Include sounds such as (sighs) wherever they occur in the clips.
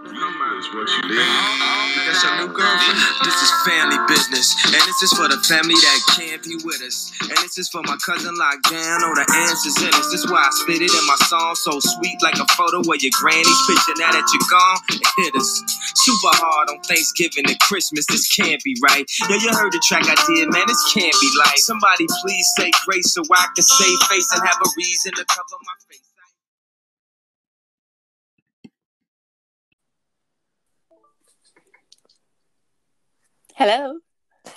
Is what you. That's your new girlfriend. This is family business, and this is for the family that can't be with us. And this is for my cousin locked down. All the answers in us. This why I spit it in my song, so sweet like a photo where your granny's picture. Now that you're gone, it hit us super hard on Thanksgiving and Christmas. This can't be right. Yo, you heard the track I did, man. This can't be like. Somebody please say grace so I can save face and have a reason to cover my face. Hello.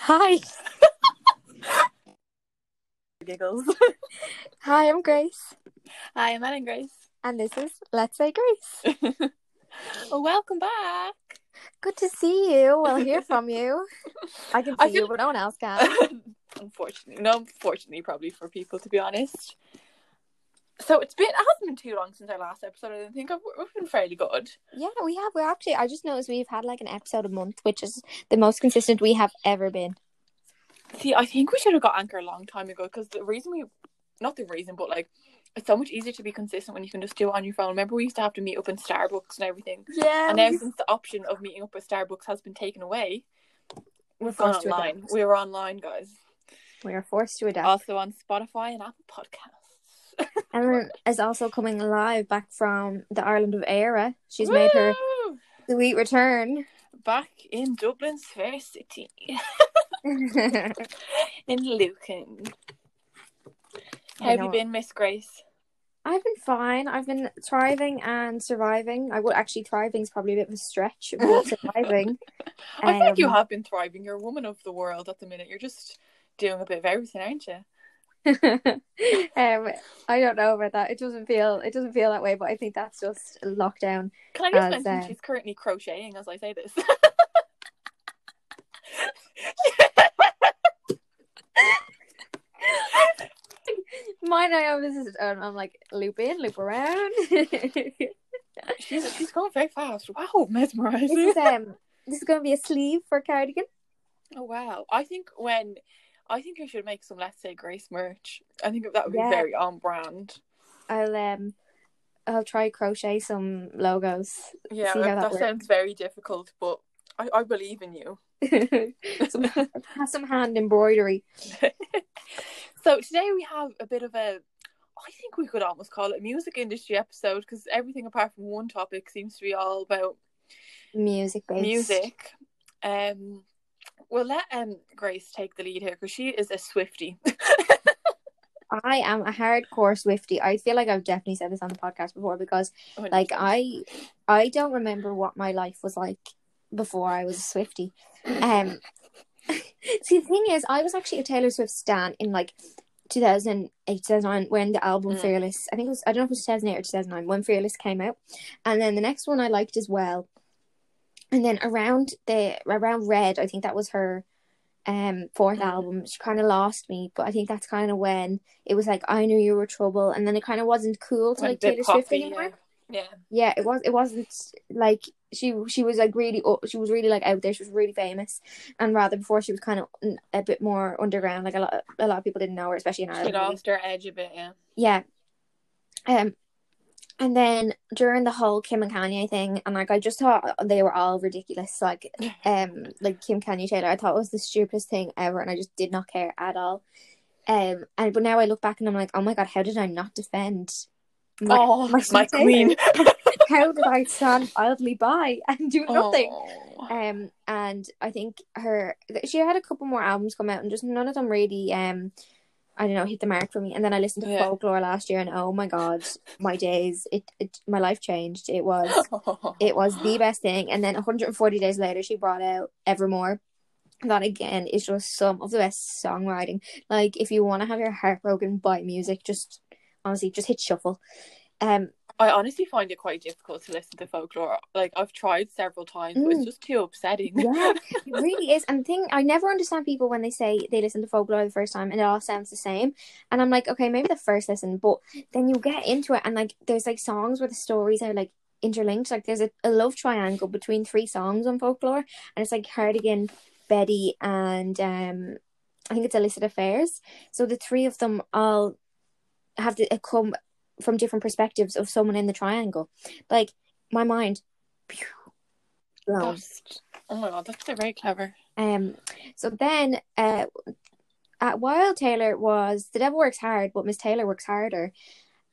Hi. (laughs) Giggles. Hi, I'm Grace. Hi, I'm Ellen Grace. And this is Let's Say Grace. well, (laughs) welcome back. Good to see you. We'll hear from you. (laughs) I can see I feel- you, but no one else can. unfortunately, no, unfortunately, probably for people to be honest. So it's been it hasn't been too long since our last episode. I think I've, we've been fairly good. yeah, we have. We're actually, I just noticed we've had like an episode a month, which is the most consistent we have ever been. See, I think we should have got Anchor a long time ago because the reason we, not the reason, but like it's so much easier to be consistent when you can just do it on your phone. Remember, we used to have to meet up in Starbucks and everything. Yeah. And now since the option of meeting up at Starbucks has been taken away, we're forced online. We were online, guys. we are forced to adapt. Also on Spotify and Apple Podcasts. (laughs) Emma is also coming live back from the island of Era. She's made her Woo! sweet return. back in Dublin's fair city (laughs) in Lucan. How have you been, Miss Grace? I've been fine. I've been thriving and surviving. I would actually thriving is probably a bit of a stretch, but surviving. (laughs) I feel like you Um, have been thriving. You're a woman of the world at the minute. You're just doing a bit of everything, aren't you? (laughs) um, I don't know about that. It doesn't feel it doesn't feel that way, but I think that's just lockdown. Can I just As, mention uh, she's currently crocheting as I say this? (laughs) Mine, I always um, I'm like loop in, loop around. (laughs) she's she's going very fast. Wow, mesmerizing. is um this is going to be a sleeve for a cardigan. Oh wow! I think when I think I should make some Let's Say Grace merch. I think that would be Yeah. very on brand. I'll um I'll try crochet some logos. Yeah, that, that sounds very difficult, but I, I believe in you. (laughs) some, some hand embroidery. (laughs) so today we have a bit of a. I think we could almost call it a music industry episode because everything apart from one topic seems to be all about Music based. music. Um, we'll let um Grace take the lead here because she is a Swifty. (laughs) I am a hardcore Swifty. I feel like I've definitely said this on the podcast before because like I I don't remember what my life was like before I was a Swifty. Um (laughs) see the thing is I was actually a Taylor Swift stan in like 2008 2009 when the album Mm. Fearless I think it was I don't know if it was 2008 or 2009 when Fearless came out and then the next one I liked as well and then around the around Red I think that was her um fourth Mm. album she kind of lost me but I think that's kind of when it was like I knew you were trouble and then it kind of wasn't cool to like Taylor Swift anymore Yeah. yeah. yeah it was it wasn't like she she was like really she was really like out there she was really famous and rather before she was kind of a bit more underground like a lot a lot of people didn't know her especially in ireland She lost her edge a bit. Yeah. yeah um and then during the whole Kim and Kanye thing and like I just thought they were all ridiculous like um like Kim Kanye Taylor I thought it was the stupidest thing ever and I just did not care at all um and but now I look back and I'm like oh my god how did I not defend my, oh, my, Taylor? queen. (laughs) how did I stand idly by and do nothing? Oh. Um, and I think her she had a couple more albums come out, and just none of them really um, I don't know, hit the mark for me. And then I listened to Yeah. Folklore last year, and oh my god, my days, it, it my life changed. It was (laughs) it was the best thing. And then 140 days later, she brought out Evermore. That again is just some of the best songwriting. Like if you want to have your heart broken by music, just honestly just hit shuffle. Um, I honestly find it quite difficult to listen to folklore. Like I've tried several times, but it's Mm. just too upsetting. yeah, (laughs) it really is. And the thing, I never understand people when they say they listen to folklore the first time and it all sounds the same. And I'm like, okay, maybe the first listen, but then you get into it and like there's like songs where the stories are like interlinked. Like there's a, a love triangle between three songs on folklore, and it's like Cardigan, Betty, and um, I think it's Illicit Affairs. So the three of them all have to come from different perspectives of someone in the triangle. Like my mind, oh my god, that's very clever. Um, so then, uh, at while Taylor was the devil works hard, but Miss Taylor works harder.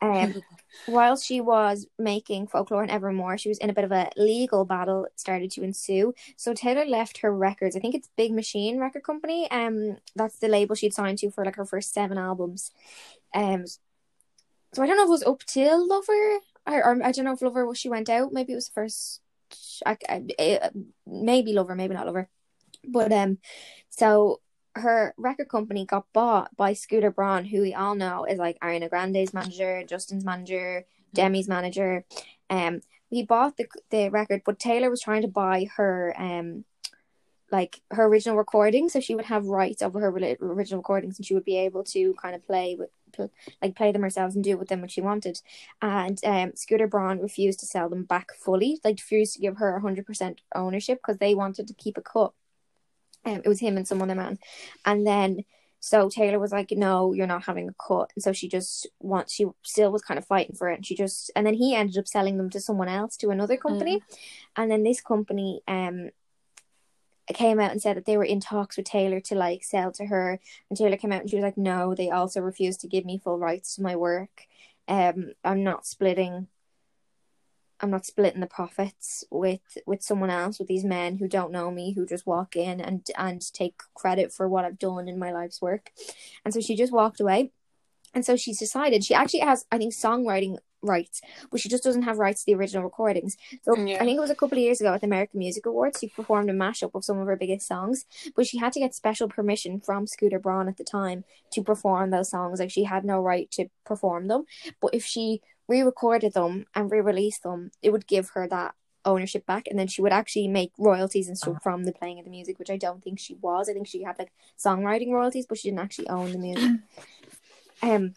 Um, (laughs) while she was making folklore and evermore, she was in a bit of a legal battle started to ensue. So Taylor left her records. I think it's Big Machine Record Company. Um, that's the label she'd signed to for like her first seven albums. Um, so I don't know if it was up till Lover, or, or I don't know if Lover was she went out. Maybe it was the first. I, I, maybe Lover, maybe not Lover. But um, so her record company got bought by Scooter Braun, who we all know is like Ariana Grande's manager, Justin's manager, Demi's manager. Um, he bought the the record, but Taylor was trying to buy her um, like her original recording so she would have rights over her original recordings, and she would be able to kind of play with like play them herself and do it with them what she wanted. And um, Scooter Braun refused to sell them back fully, like refused to give her hundred percent ownership because they wanted to keep a cut. Um, it was him and some other man, and then so Taylor was like, "No, you're not having a cut," and so she just wants. She still was kind of fighting for it, and she just and then he ended up selling them to someone else to another company, mm. and then this company um came out and said that they were in talks with Taylor to like sell to her, and Taylor came out and she was like, "No, they also refused to give me full rights to my work. Um, I'm not splitting I'm not splitting the profits with with someone else with these men who don't know me who just walk in and and take credit for what I've done in my life's work. And so she just walked away. And so she's decided she actually has I think songwriting rights, but she just doesn't have rights to the original recordings. So yeah. I think it was a couple of years ago at the American Music Awards, she performed a mashup of some of her biggest songs, but she had to get special permission from Scooter Braun at the time to perform those songs. Like she had no right to perform them. But if she re-recorded them and re-released them, it would give her that ownership back and then she would actually make royalties and stuff from the playing of the music which I don't think she was I think she had like songwriting royalties but she didn't actually own the music (clears throat) um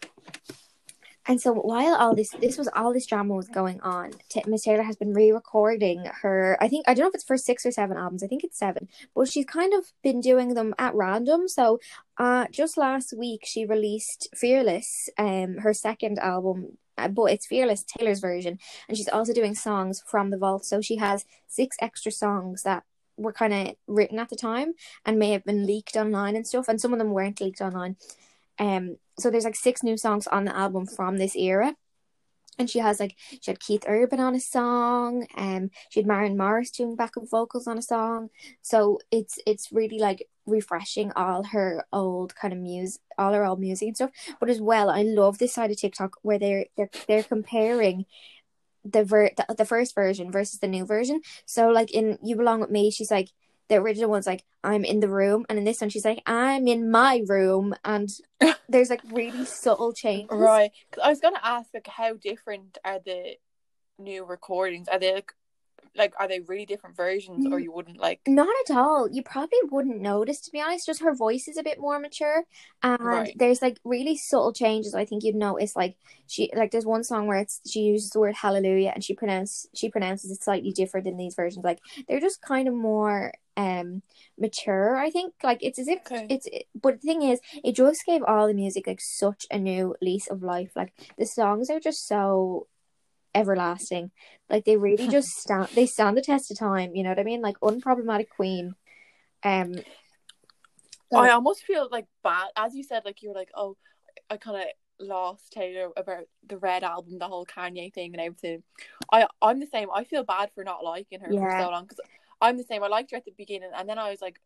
and so while all this this was all this drama was going on Miss Taylor has been re-recording her I think I don't know if it's for six or seven albums I think it's seven but she's kind of been doing them at random so uh just last week she released Fearless um her second album uh, but it's Fearless Taylor's version, and she's also doing songs from the vault. So she has six extra songs that were kind of written at the time and may have been leaked online and stuff, and some of them weren't leaked online. Um, so there's like six new songs on the album from this era and she has like she had Keith Urban on a song, um, she had Maren Morris doing backup vocals on a song. So it's it's really like refreshing all her old kind of music, all her old music and stuff. But as well, I love this side of TikTok where they're they're they're comparing the ver the, the first version versus the new version. So like in You Belong with Me, she's like the original one's like I'm in the room, and in this one she's like I'm in my room, and (laughs) there's like really subtle changes. Right. because I was gonna ask like how different are the new recordings? Are they like like are they really different versions or you wouldn't like not at all. You probably wouldn't notice to be honest. Just her voice is a bit more mature and right. there's like really subtle changes. I think you'd notice like she like there's one song where it's she uses the word hallelujah and she pronounces she pronounces it slightly different in these versions. Like they're just kind of more um mature i think. Like it's as if okay. it's it, but the thing is it just gave all the music like such a new lease of life. Like the songs are just so everlasting like they really just (laughs) stand they stand the test of time you know what i mean like unproblematic queen um so... i almost feel like bad as you said like you were like oh i kind of lost Taylor about the Red album, the whole Kanye thing and everything. I I'm the same. I feel bad for not liking her yeah. for so long because I'm the same. I liked her at the beginning, and then I was like,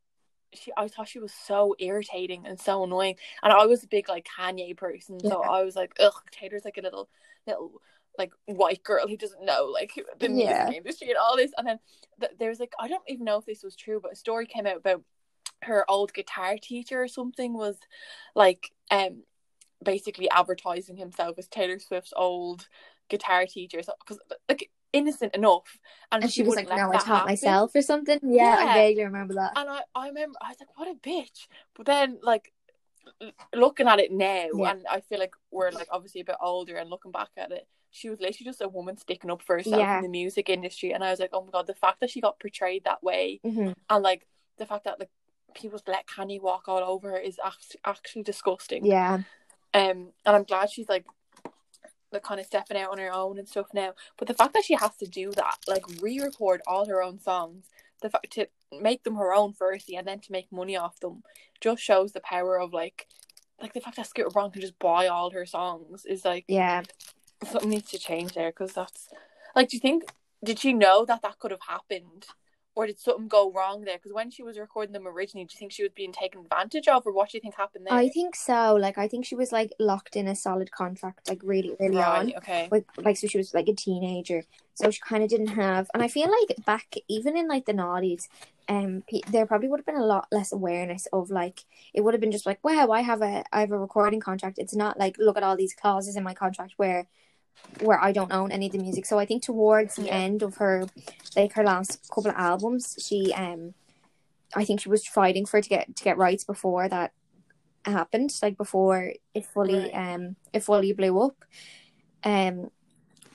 she. I thought she was so irritating and so annoying, and I was a big like Kanye person, so. I was like, ugh, Taylor's like a little little like white girl who doesn't know like the yeah. music industry and all this. And then th- was like I don't even know if this was true, but a story came out about her old guitar teacher or something was like um basically advertising himself as Taylor Swift's old guitar teacher. So because like innocent enough. And, and she, she was like, "No, I taught happen. myself" or something. Yeah, yeah, I vaguely remember that. And I, I remember I was like, "What a bitch!" But then, like, looking at it now, yeah. and I feel like we're like obviously a bit older, and looking back at it, she was literally just a woman sticking up for herself yeah. in the music industry. And I was like, "Oh my god!" The fact that she got portrayed that way, mm-hmm. and like the fact that like people let Kanye walk all over her is actually, actually disgusting. Yeah. Um, and I'm glad she's like like kind of stepping out on her own and stuff now. But the fact that she has to do that, like re-record all her own songs, the fact to make them her own firstly and then to make money off them, just shows the power of like, like the fact that Scooter Braun can just buy all her songs is like, yeah, something needs to change there because that's like, do you think did she know that that could have happened? or did something go wrong there? Because when she was recording them originally, do you think she was being taken advantage of, or what do you think happened there? I think so. Like, I think she was like locked in a solid contract, like really early right, on. Okay. Like, like so she was like a teenager, so she kind of didn't have. And I feel like back even in like the noughties, um, there probably would have been a lot less awareness of like it would have been just like, wow, I have a I have a recording contract. It's not like look at all these clauses in my contract where where I don't own any of the music. So I think towards the Yeah. end of her like her last couple of albums, she um I think she was fighting for it to get to get rights before that happened, like before it fully Right. um it fully blew up. Um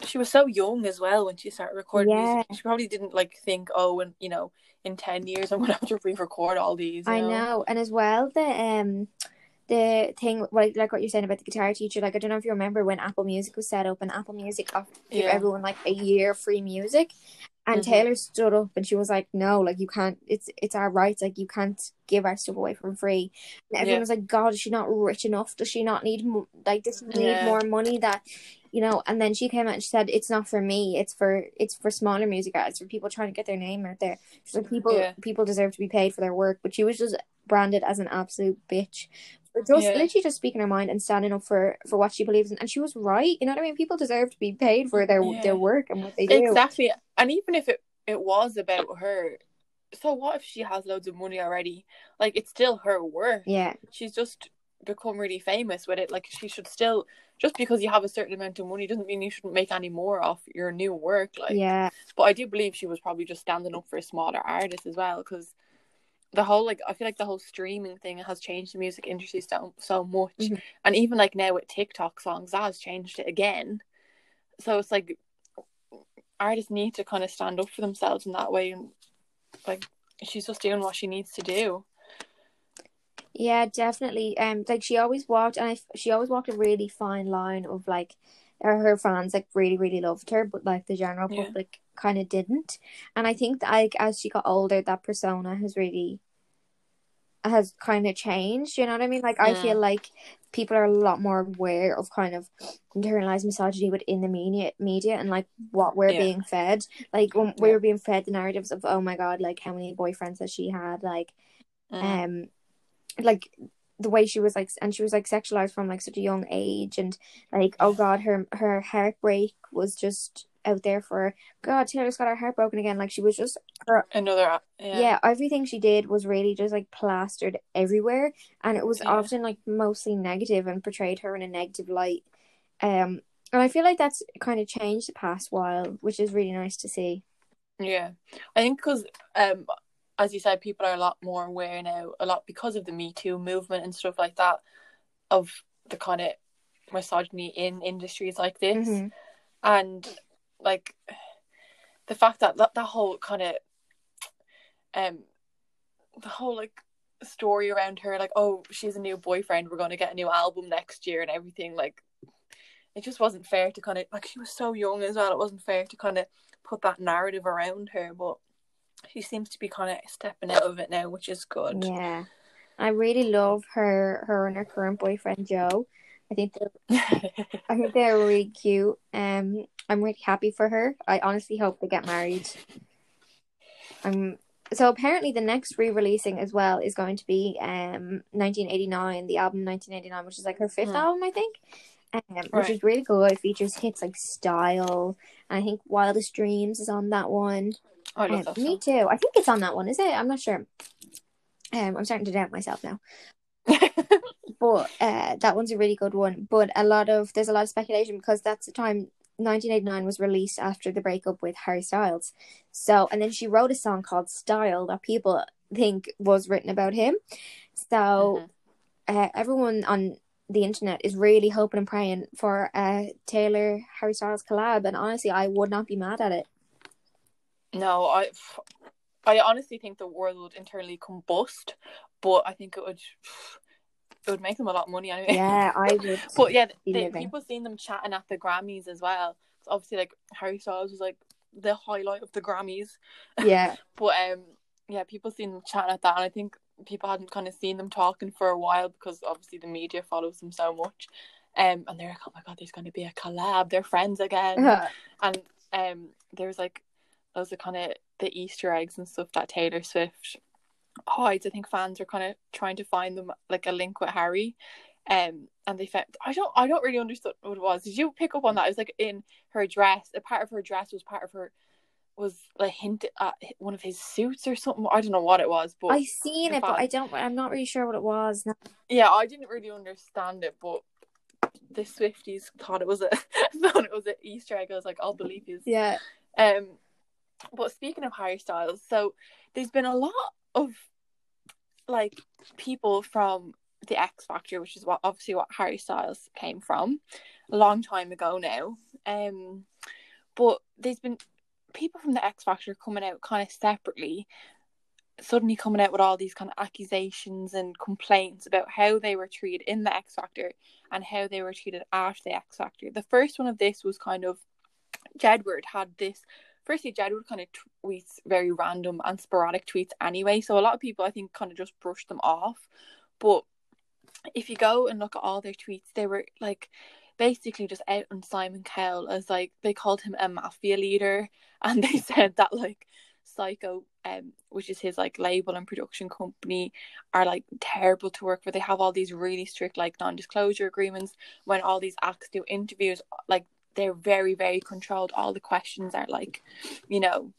She was so young as well when she started recording Yeah. music. She probably didn't like think, oh, and you know, in ten years I'm gonna have to re-record all these. I know. And as well the um the thing like like what you're saying about the guitar teacher, like I don't know if you remember when Apple Music was set up and Apple Music offered Yeah. everyone like a year free music. And Mhm. Taylor stood up and she was like, No, like you can't it's it's our rights, like you can't give our stuff away for free. And everyone Yeah. was like, God, is she not rich enough? Does she not need like does she need Yeah. more money that you know, and then she came out and she said, "It's not for me. It's for it's for smaller music artists, for people trying to get their name out there. Like, people people deserve to be paid for their work." But she was just branded as an absolute bitch, just Yeah. literally just speaking her mind and standing up for for what she believes in. And she was right. You know what I mean? People deserve to be paid for their Yeah. their work and what they do. Exactly. And even if it, it was about her, so what if she has loads of money already? Like it's still her work. Yeah, She's just become really famous with it. Like she should still just because you have a certain amount of money doesn't mean you shouldn't make any more off your new work. Like yeah, but I do believe she was probably just standing up for a smaller artist as well because the whole like I feel like the whole streaming thing has changed the music industry so so much, Mhm. and even like now with TikTok songs that has changed it again. So it's like artists need to kind of stand up for themselves in that way, and like she's just doing what she needs to do. yeah, definitely. Um, like she always walked, and I, she always walked a really fine line of like, her, her fans like really really loved her, but like the general Yeah. public kind of didn't. And I think that, like as she got older, that persona has really has kind of changed. You know what I mean? Like I Mm. feel like people are a lot more aware of kind of internalized misogyny within the media, media, and like what we're Yeah. being fed. Like when we Yeah. were being fed the narratives of oh my god, like how many boyfriends has she had? Like Mm. um like the way she was like and she was like sexualized from like such a young age and like oh god her her heartbreak was just out there for her. god taylor's got her heart broken again like she was just her Another yeah. yeah, everything she did was really just like plastered everywhere and it was Yeah. often like mostly negative and portrayed her in a negative light um and i feel like that's kind of changed the past while which is really nice to see Yeah, I think because um, as you said, people are a lot more aware now, a lot because of the Me Too movement and stuff like that, of the kind of misogyny in industries like this, Mhm. and like the fact that that, that whole kind of um, the whole like story around her, like oh she's a new boyfriend, we're going to get a new album next year and everything, like it just wasn't fair to kind of like she was so young as well. It wasn't fair to kind of put that narrative around her, but she seems to be kind of stepping out of it now, which is good. yeah i really love her her and her current boyfriend joe i think they're (laughs) I think they're really cute. Um, I'm really happy for her. I honestly hope they get married. Um, so apparently the next re-releasing as well is going to be um 1989, the album 1989, which is like her fifth Hmm. album, I think. Um, which Right. is really good. It features hits like Style, and I think Wildest Dreams is on that one. I love Um, that me too. I think it's on that one. Is it? I'm not sure. Um, I'm starting to doubt myself now. (laughs) but uh, that one's a really good one. But a lot of there's a lot of speculation because that's the time 1989 was released after the breakup with Harry Styles. So and then she wrote a song called Style that people think was written about him. So Mhm. uh, everyone on the internet is really hoping and praying for a Taylor Harry Styles collab, and honestly, I would not be mad at it. No, I, I honestly think the world would internally combust, but I think it would. It would make them a lot of money anyway. Yeah, I (laughs) would. but yeah, people seen them chatting at the Grammys as well. So obviously, like Harry Styles was like the highlight of the Grammys. (laughs) yeah, But um, yeah, people seen them chatting at that, and I think people hadn't kind of seen them talking for a while because obviously the media follows them so much. Um, and they're like, oh my god, there's going to be a collab. They're friends again. (laughs) and um, there's like those are kind of the Easter eggs and stuff that Taylor Swift hides. I think fans are kind of trying to find them like a link with Harry. Um, and they found I don't I don't really understand what it was. Did you pick up on that? It was like in her dress. A part of her dress was part of her was like hint at one of his suits or something. I don't know what it was, but I seen it, but I don't. I'm not really sure what it was. No. yeah, I didn't really understand it, but the Swifties thought it was a (laughs) thought it was an Easter egg. I was like, I'll believe you. Yeah, Um, but speaking of Harry Styles, so there's been a lot of like people from the X Factor, which is what obviously what Harry Styles came from, a long time ago now. Um, but there's been people from the X Factor coming out kind of separately, suddenly coming out with all these kind of accusations and complaints about how they were treated in the X Factor and how they were treated after the X Factor. The first one of this was kind of Jedward had this. Firstly, Jedward kind of tweets very random and sporadic tweets anyway, so a lot of people I think kind of just brushed them off. But if you go and look at all their tweets, they were like basically just out on Simon Cowell as like they called him a mafia leader, (laughs) and they said that like Syco, um, which is his like label and production company, are like terrible to work with. They have all these really strict like non-disclosure agreements. When all these acts do interviews, like they're very very controlled. All the questions are like, you know,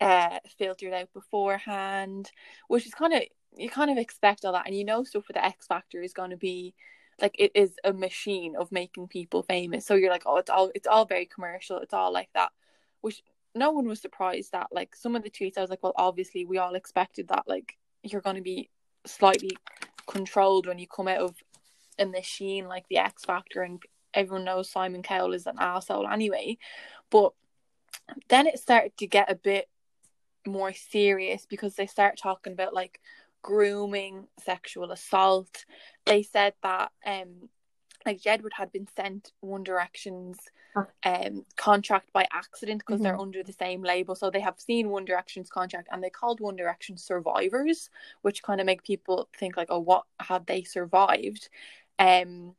uh, filtered out beforehand, which is kind of you kind of expect all that, and you know stuff with the X Factor is going to be like it is a machine of making people famous. So you're like, oh, it's all it's all very commercial. It's all like that, which no one was surprised that. Like some of the tweets, I was like, well, obviously we all expected that. Like you're going to be slightly controlled when you come out of a machine like the X Factor, and everyone knows Simon Cowell is an asshole anyway. But then it started to get a bit more serious because they start talking about like grooming, sexual assault. They said that um like Jedward had been sent One Direction's um contract by accident because they're Mhm. under the same label. So they have seen One Direction's contract and they called One Direction survivors, which kind of make people think like, oh, what had they survived? Um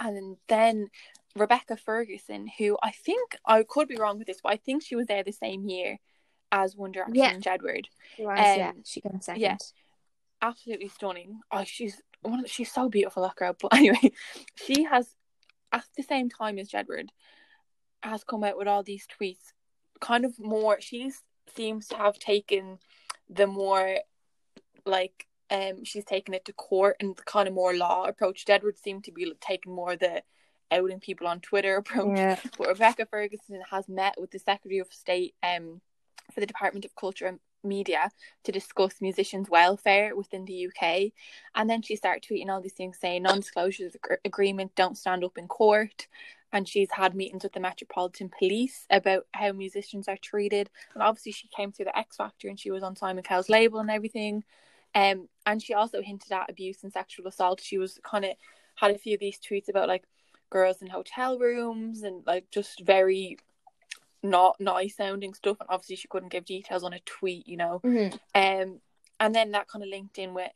and then Rebecca Ferguson, who I think I could be wrong with this, but I think she was there the same year as One Direction Yeah. and Jedward It was, Um, yeah, she got a second. yeah. absolutely stunning. Oh, she's one. Of, she's so beautiful, that girl. (laughs) But anyway, she has at the same time as Jedward has come out with all these tweets, kind of more. She seems to have taken the more like um she's taken it to court and the kind of more law approach. Jedward seemed to be taking more the outing people on Twitter (laughs) approach. Yeah. But Rebecca Ferguson has met with the Secretary of State um, for the Department of Culture and Media to discuss musicians' welfare within the UK. And then she started tweeting all these things saying non disclosure agreement, don't stand up in court. And she's had meetings with the Metropolitan Police about how musicians are treated. And obviously, she came through the X Factor and she was on Simon Cowell's label and everything. Um, and she also hinted at abuse and sexual assault. She was kind of had a few of these tweets about like girls in hotel rooms and like just very not nice sounding stuff and obviously she couldn't give details on a tweet you know Mhm. um and then that kind of linked in with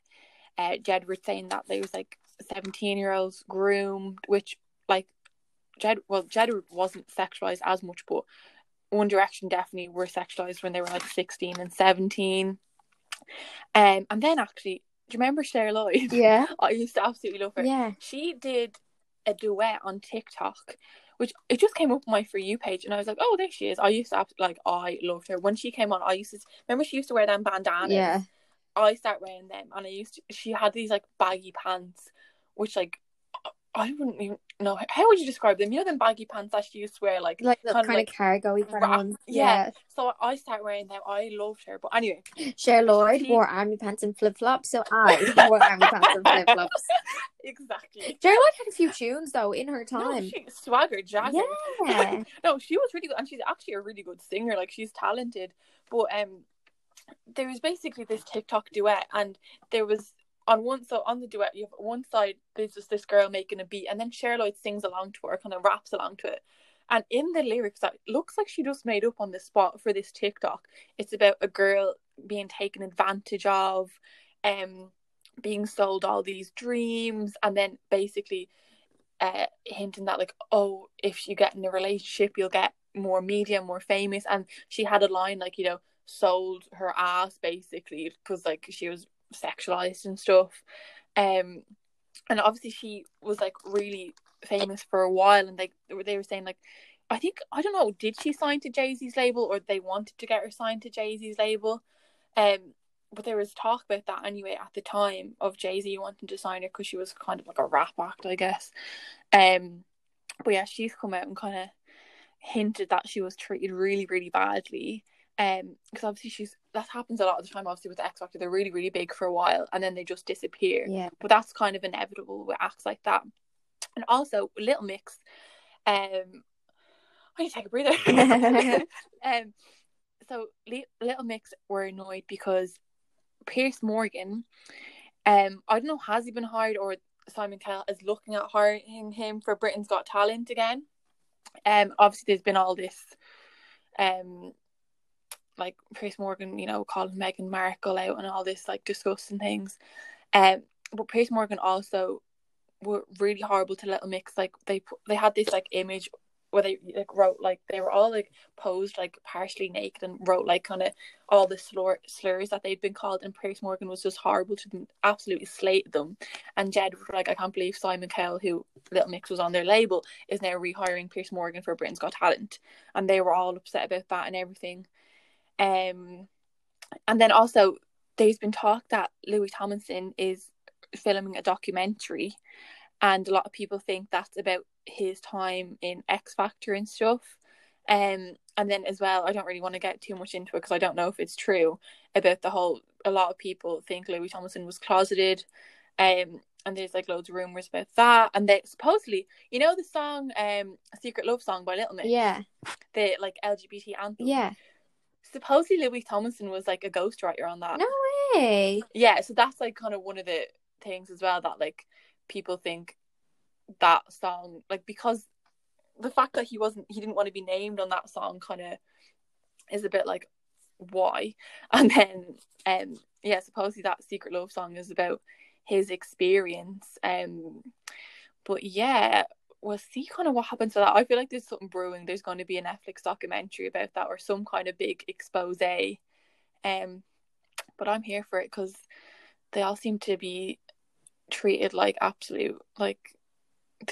uh jedward saying that there was like 17 year olds groomed which like jed well jedward wasn't sexualized as much but one direction definitely were sexualized when they were like 16 and 17 um and then actually do you remember Cher Lloyd (laughs) Yeah. I used to absolutely love her Yeah. she did a duet on TikTok, which it just came up on my for you page, and I was like, oh, there she is. I used to like, I loved her when she came on. I used to remember she used to wear them bandanas. Yeah. I started wearing them, and I used to. She had these like baggy pants, which like I wouldn't even know how would you describe them. You know them baggy pants that she used to wear, like Like the Kind kind of of cargo kind of ones. yeah. So I started wearing them. I loved her, but anyway, (gasps) Cher Lloyd She- wore army pants and flip flops, so I (laughs) wore army pants and flip flops. (laughs) exactly. Cher Lloyd had a few tunes though in her time. No, she swaggered, jagger. yeah. (laughs) no, she was really good, and she's actually a really good singer. Like she's talented. But um, there was basically this TikTok duet, and there was on one so on the duet you have one side there's just this girl making a beat and then Lloyd sings along to her, kind of raps along to it. And in the lyrics that looks like she just made up on the spot for this TikTok, it's about a girl being taken advantage of, um, being sold all these dreams, and then basically uh, hinting that like, oh, if you get in a relationship, you'll get more media, more famous. And she had a line like, you know, sold her ass basically because like she was sexualized and stuff. Um, and obviously she was like really famous for a while, and they they were saying like, I think I don't know, did she sign to Jay Z's label or they wanted to get her signed to Jay Z's label? Um, but there was talk about that anyway at the time of Jay Z wanting to sign her because she was kind of like a rap act, I guess. Um, but yeah, she's come out and kind of hinted that she was treated really, really badly. Um, because obviously she's that happens a lot of the time. Obviously with the X Factor, they're really, really big for a while and then they just disappear. Yeah. But that's kind of inevitable with acts like that. And also Little Mix, um, I need to take a breather. (laughs) um, so Little Mix were annoyed because piers Morgan, um, I don't know, has he been hired or Simon Cowell is looking at hiring him for Britain's Got Talent again. Um, obviously there's been all this, um, like Piers Morgan, you know, calling Meghan Markle out and all this like disgusting things. Um, but Piers Morgan also were really horrible to Little Mix. Like they they had this like image where they like wrote like they were all like posed like partially naked and wrote like kind of all the slur- slurs that they'd been called and Piers Morgan was just horrible to them absolutely slate them and Jed was like I can't believe Simon Cowell who Little Mix was on their label is now rehiring Pierce Morgan for Britain's Got Talent and they were all upset about that and everything um and then also there's been talk that Louis Tomlinson is filming a documentary and a lot of people think that's about his time in X Factor and stuff. Um, and then as well, I don't really want to get too much into it because I don't know if it's true about the whole. A lot of people think Louis Tomlinson was closeted, um, and there's like loads of rumors about that. And they supposedly, you know, the song um "Secret Love Song" by Little Mix, yeah, the like LGBT anthem, yeah. Supposedly, Louis Tomlinson was like a ghostwriter on that. No way. Yeah, so that's like kind of one of the things as well that like people think that song like because the fact that he wasn't he didn't want to be named on that song kind of is a bit like why (laughs) and then um yeah supposedly that secret love song is about his experience um but yeah we'll see kind of what happens to that. I feel like there's something brewing. There's going to be a netflix documentary about that or some kind of big expose. Um but i'm here for it because they all seem to be treated like absolute like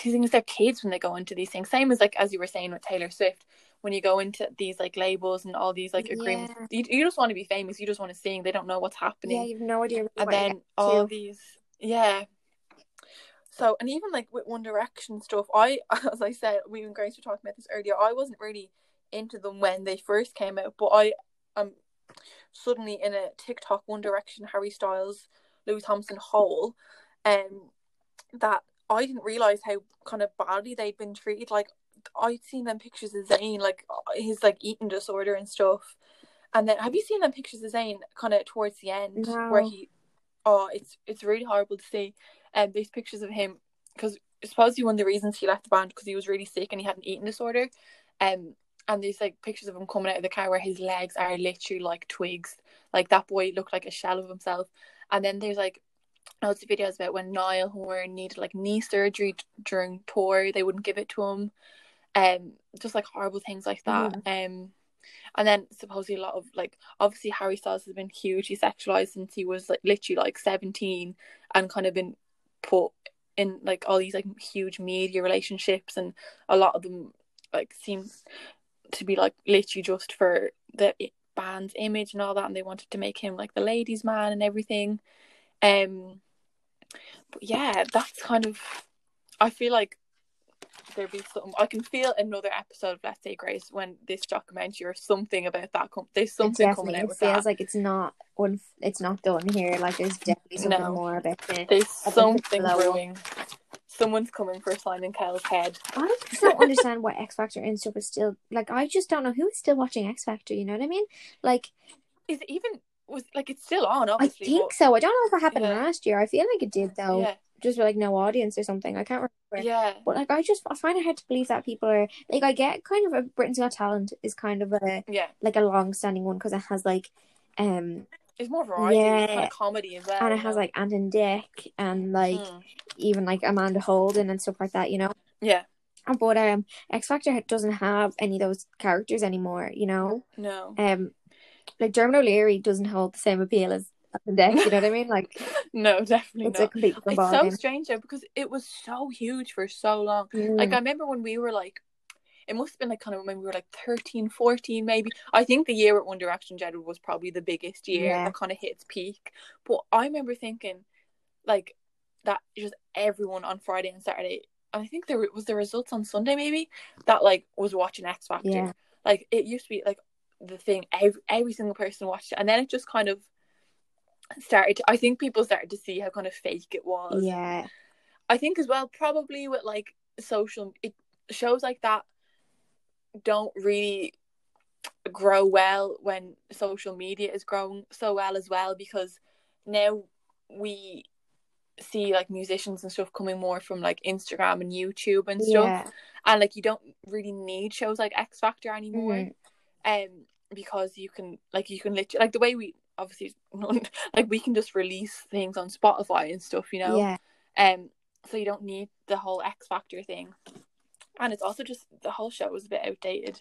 these things they're kids when they go into these things. Same as like as you were saying with taylor swift when you go into these like labels and all these like agreements Yeah. you, you just want to be famous. You just want to sing. They don't know what's happening. Yeah, you have no idea. and then all these yeah so and even like with one direction stuff i (laughs) as i said we and grace were talking about this earlier i wasn't really into them when they first came out but i am suddenly in a tiktok one direction harry styles louis thompson hole um that i didn't realize how kind of badly they'd been treated. Like i'd seen them pictures of zayn like his like eating disorder and stuff. And then have you seen them pictures of zayn kind of towards the end where he oh it's it's really horrible to see um, these pictures of him because supposedly one of the reasons he left the band because he was really sick and he had an eating disorder um and there's like pictures of him coming out of the car where his legs are literally like twigs like that boy looked like a shell of himself. And then there's like lots of videos about when Niall Horan needed like knee surgery d- during tour they wouldn't give it to him um just like horrible things like that um and then supposedly a lot of like obviously Harry Styles has been hugely sexualized since he was like literally like 17 and kind of been put in like all these like huge media relationships and a lot of them like seem to be like literally just for the band's image and all that and they wanted to make him like the ladies man and everything. Um but yeah that's kind of I feel like there'd be something I can feel another episode of Let's Say Grace when this documentary or something about that com- there's something coming out it feels that like it's not one. It's not done here. Like there's definitely something No. more about it. there's something below. brewing someone's coming for Simon Cowell's head I just don't understand why X Factor and stuff is still like. I just don't know who is still watching X Factor. You know what I mean? Like is it even was like it's still on. I think but, so. I don't know if it happened Yeah. last year. I feel like it did though. Yeah, Just like no audience or something. I can't remember. yeah, But like I just I find it hard to believe that people are like I get kind of a Britain's Got Talent is kind of a yeah. like a long standing one because it has like um It's more variety, it's kind Yeah. of comedy as well. and it has like Ant and Dec and like Mm. even like Amanda Holden and stuff like that, you know. yeah, But um X Factor doesn't have any of those characters anymore, you know. no, Um like Dermot O'Leary doesn't hold the same appeal as You know what I mean? Like (laughs) no, definitely it's a not. complete It's so strange though because it was so huge for so long. Mm. Like I remember when we were like, it must have been like kind of when we were like 13, 14 maybe. I think the year at One Direction Jedward was probably the biggest year Yeah. that kind of hit its peak. But I remember thinking, like, that just everyone on Friday and Saturday. I think there was the results on Sunday maybe that like was watching X Factor. Yeah. Like it used to be like the thing every every single person watched it, and then it just kind of started. To, I think people started to see how kind of fake it was. Yeah. I think as well, probably with like social it shows like that don't really grow well when social media is growing so well as well because now we see like musicians and stuff coming more from like Instagram and YouTube and stuff Yeah. and like you don't really need shows like X Factor anymore Mhm. um because you can like you can literally like the way we obviously (laughs) like we can just release things on Spotify and stuff you know Yeah. um, so you don't need the whole X Factor thing, and it's also just the whole show was a bit outdated.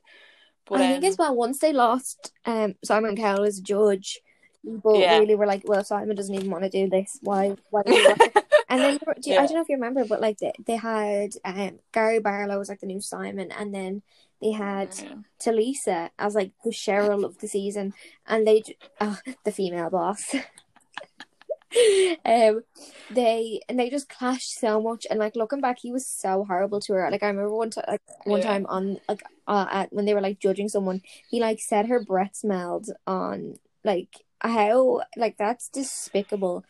But I think um, as well, once they lost um Simon Cowell as a judge, people Yeah. really were like, "Well, Simon doesn't even want to do this. Why? Why?" (laughs) Do you watch it?" and then (laughs) do you, Yeah. I don't know if you remember, but like they, they had um Gary Barlow was like the new Simon, and then they had. Tulisa as like the Cheryl of the season, and they oh, the female boss. (laughs) um, they and they just clashed so much, and like looking back, he was so horrible to her. Like I remember one time, like one Yeah. time on like uh, at, when they were like judging someone, he like said her breath smelled on like how like that's despicable.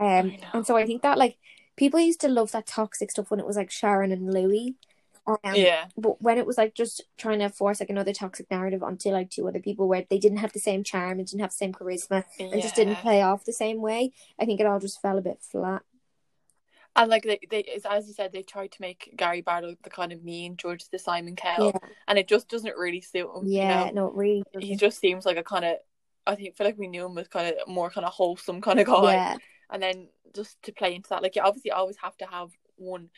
Um, and so I think that like people used to love that toxic stuff when it was like Sharon and Louis. Um, yeah, but when it was like just trying to force like another toxic narrative onto like two other people where they didn't have the same charm and didn't have the same charisma and just didn't play off the same way, I think it all just fell a bit flat. And like they, they, as- you said, they tried to make Gary Barlow the kind of mean George the Simon Cowell, Yeah, and it just doesn't really suit him. yeah, you know? no, really. he doesn't. just seems like a kind of. I think feel like we knew him as kind of more kind of wholesome kind of guy, Yeah, and then just to play into that, like you obviously always have to have one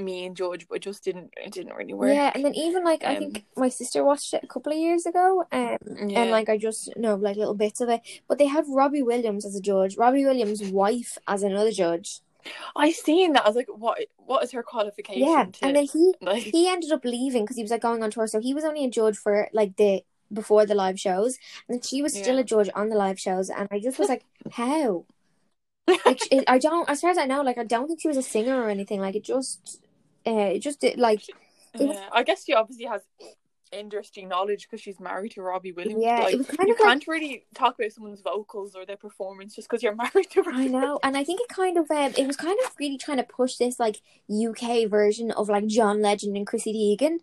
mean George, but it just didn't it didn't really work. yeah, and then even like I Um, think my sister watched it a couple of years ago, um, Yeah. and like I just know like little bits of it. But they had Robbie Williams as a judge, Robbie Williams' wife as another judge. I seen that. I was like, what? What is her qualification? Yeah, to, and then he like, he ended up leaving because he was like going on tour, so he was only a judge for like the before the live shows, and she was still Yeah. a judge on the live shows, and I just was like, (laughs) how? (laughs) Like I don't, as far as I know, like I don't think she was a singer or anything. Like it just, uh, it just did like it was- yeah, I guess she obviously has industry knowledge because she's married to Robbie Williams. Yeah, like, it was kind you of can't really talk about someone's vocals or their performance just because you're (laughs) married to. Robbie I know, and I think it kind of um, it was kind of really trying to push this like UK version of like John Legend and Chrissy Teigen.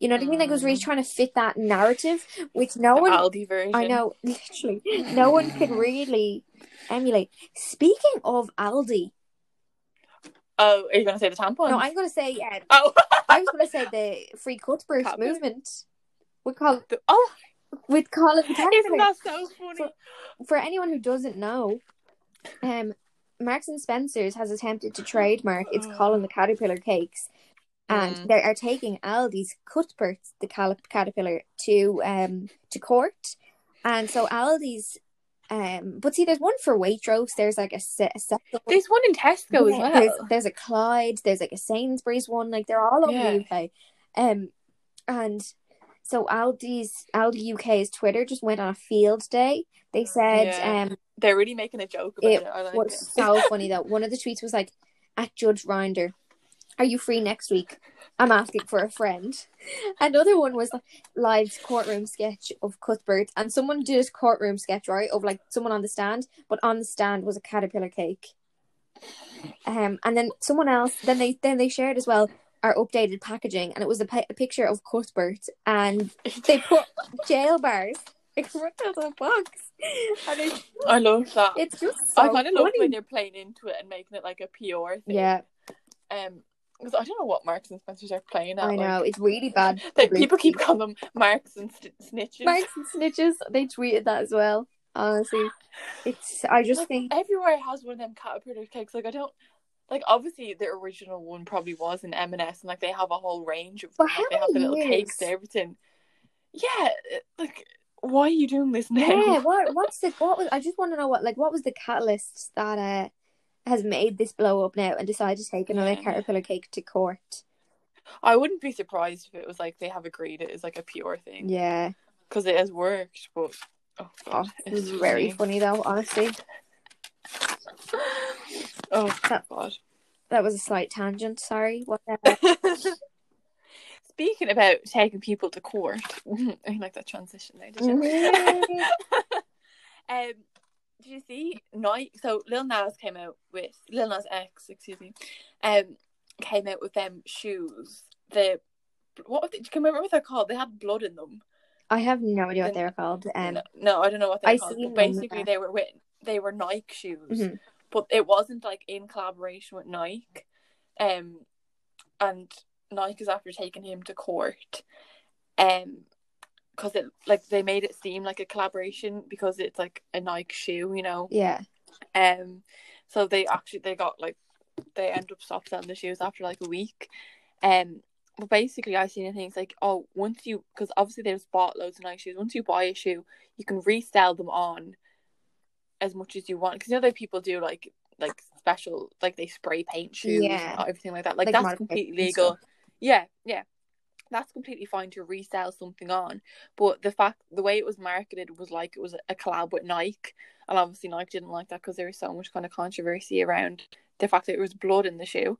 You know what I mean? Like it was really Mm. trying to fit that narrative, which no The one Aldi version. I know, (laughs) literally, no one could really emulate. Speaking of Aldi, Oh, are you gonna say the tampon? no, I'm going to say, uh, Oh, I was going to say the free Cuthbert? movement. We call the- oh, with Colin isn't that so funny? For- For anyone who doesn't know, um, Marks and Spencers has attempted to trademark its Colin the Caterpillar cakes, and Mm. they are taking Aldi's Cuthbert the Caterpillar to um to court, and so Aldi's. Um, but see, there's one for Waitrose. There's like a set. A There's one in Tesco as well. There's, there's a Clyde, there's like a Sainsbury's one, like they're all over Yeah. the UK. Um, and so Aldi's Aldi UK's Twitter just went on a field day. They said Yeah. um They're really making a joke about it it. Like was it. so (laughs) funny though. One of the tweets was like, "At Judge Rinder, are you free next week? I'm asking for a friend." Another one was like live courtroom sketch of Cuthbert, and someone did a courtroom sketch right of like someone on the stand, but on the stand was a caterpillar cake. Um, and then someone else, then they then they shared as well our updated packaging, and it was a, pi- a picture of Cuthbert, and they put jail bars like Matilda Fox. And it's, I love that. it's just so I kind of love when they're playing into it and making it like a PR thing. Yeah, Um, because I don't know what Marks and Spencers are playing at. I know Like, it's really bad. (laughs) publicity. people keep calling them Marks and st- Snitches. Marks and snitches. They tweeted that as well. Honestly, it's. I just Like, think. everywhere has one of them caterpillar cakes. Like I don't. Like obviously the original one probably was in M&S and like they have a whole range of For them. how Like, they have the little years? cakes and everything. Yeah, like why are you doing this now? Yeah, what (laughs) what's the what was I just want to know what like what was the catalyst that uh has made this blow up now and decided to take another Yeah. caterpillar cake to court? I wouldn't be surprised if it was like they have agreed it is like a pure thing Yeah, because it has worked. But oh oh, god, was it's very funny. funny though. Honestly, (laughs) Oh That- god. that was a slight tangent. Sorry. (laughs) Speaking about taking people to court, (laughs) I like that transition there, did you? Um, did you see Nike? So Lil Nas came out with Lil Nas X, excuse me, um, came out with them shoes. The what? it- Do you remember what they're called? They had blood in them. I have no idea what they were called. Um, no, no, I don't know what they're called. seen But them, basically, they were with they were Nike shoes, Mhm. but it wasn't like in collaboration with Nike. Um, and Nike is after taking him to court, um, because it like they made it seem like a collaboration because it's like a Nike shoe, you know. yeah. Um, so they actually they got like they end up stop selling the shoes after like a week. Um, but basically, I seen things like oh, once you because obviously there's bought loads of Nike shoes. Once you buy a shoe, you can resell them on as much as you want because you know that people do like like special like they spray paint shoes Yeah. and everything like that. Like, Like that's completely legal. Yeah, yeah. That's completely fine to resell something on, but the fact the way it was marketed was like it was a collab with Nike, and obviously Nike didn't like that because there was so much kind of controversy around the fact that it was blood in the shoe,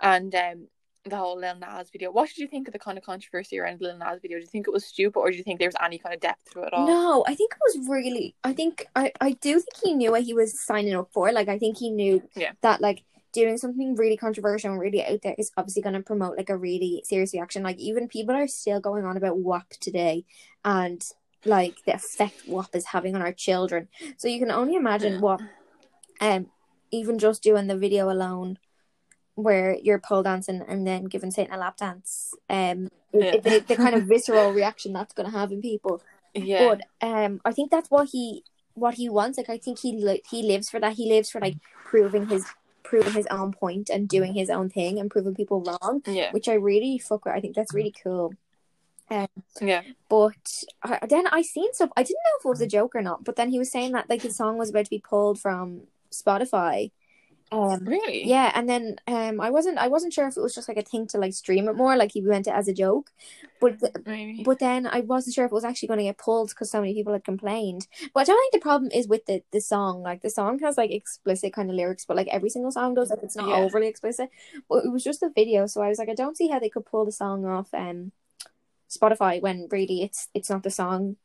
and um the whole Lil Nas video. What did you think of the kind of controversy around Lil Nas video? Do you think it was stupid, or do you think there was any kind of depth to it at all? No, I think it was really. I think I I do think he knew what he was signing up for. Like I think he knew Yeah. that like doing something really controversial and really out there is obviously going to promote like a really serious reaction. Like even people are still going on about WAP today, and like the effect WAP is having on our children. So you can only imagine what, um, even just doing the video alone. Where you're pole dancing and then giving Satan a lap dance, um, Yeah. the, the kind of visceral reaction that's going to have in people Yeah, but um i think that's what he what he wants like i think he li- he lives for that he lives for like proving his proving his own point and doing his own thing and proving people wrong yeah, which i really fuck with. I think that's really cool. Um yeah. but I, then i seen stuff i didn't know if it was a joke or not but then he was saying that like his song was about to be pulled from spotify um Really? yeah and then um i wasn't i wasn't sure if it was just like a thing to like stream it more like he meant it as a joke but th- but then I wasn't sure if it was actually going to get pulled because so many people had complained. But I don't think the problem is with the, the song. Like the song has like explicit kind of lyrics, but like every single song does. Like it's not Yeah. overly explicit. But it was just the video, so I was like, I don't see how they could pull the song off um Spotify when really it's it's not the song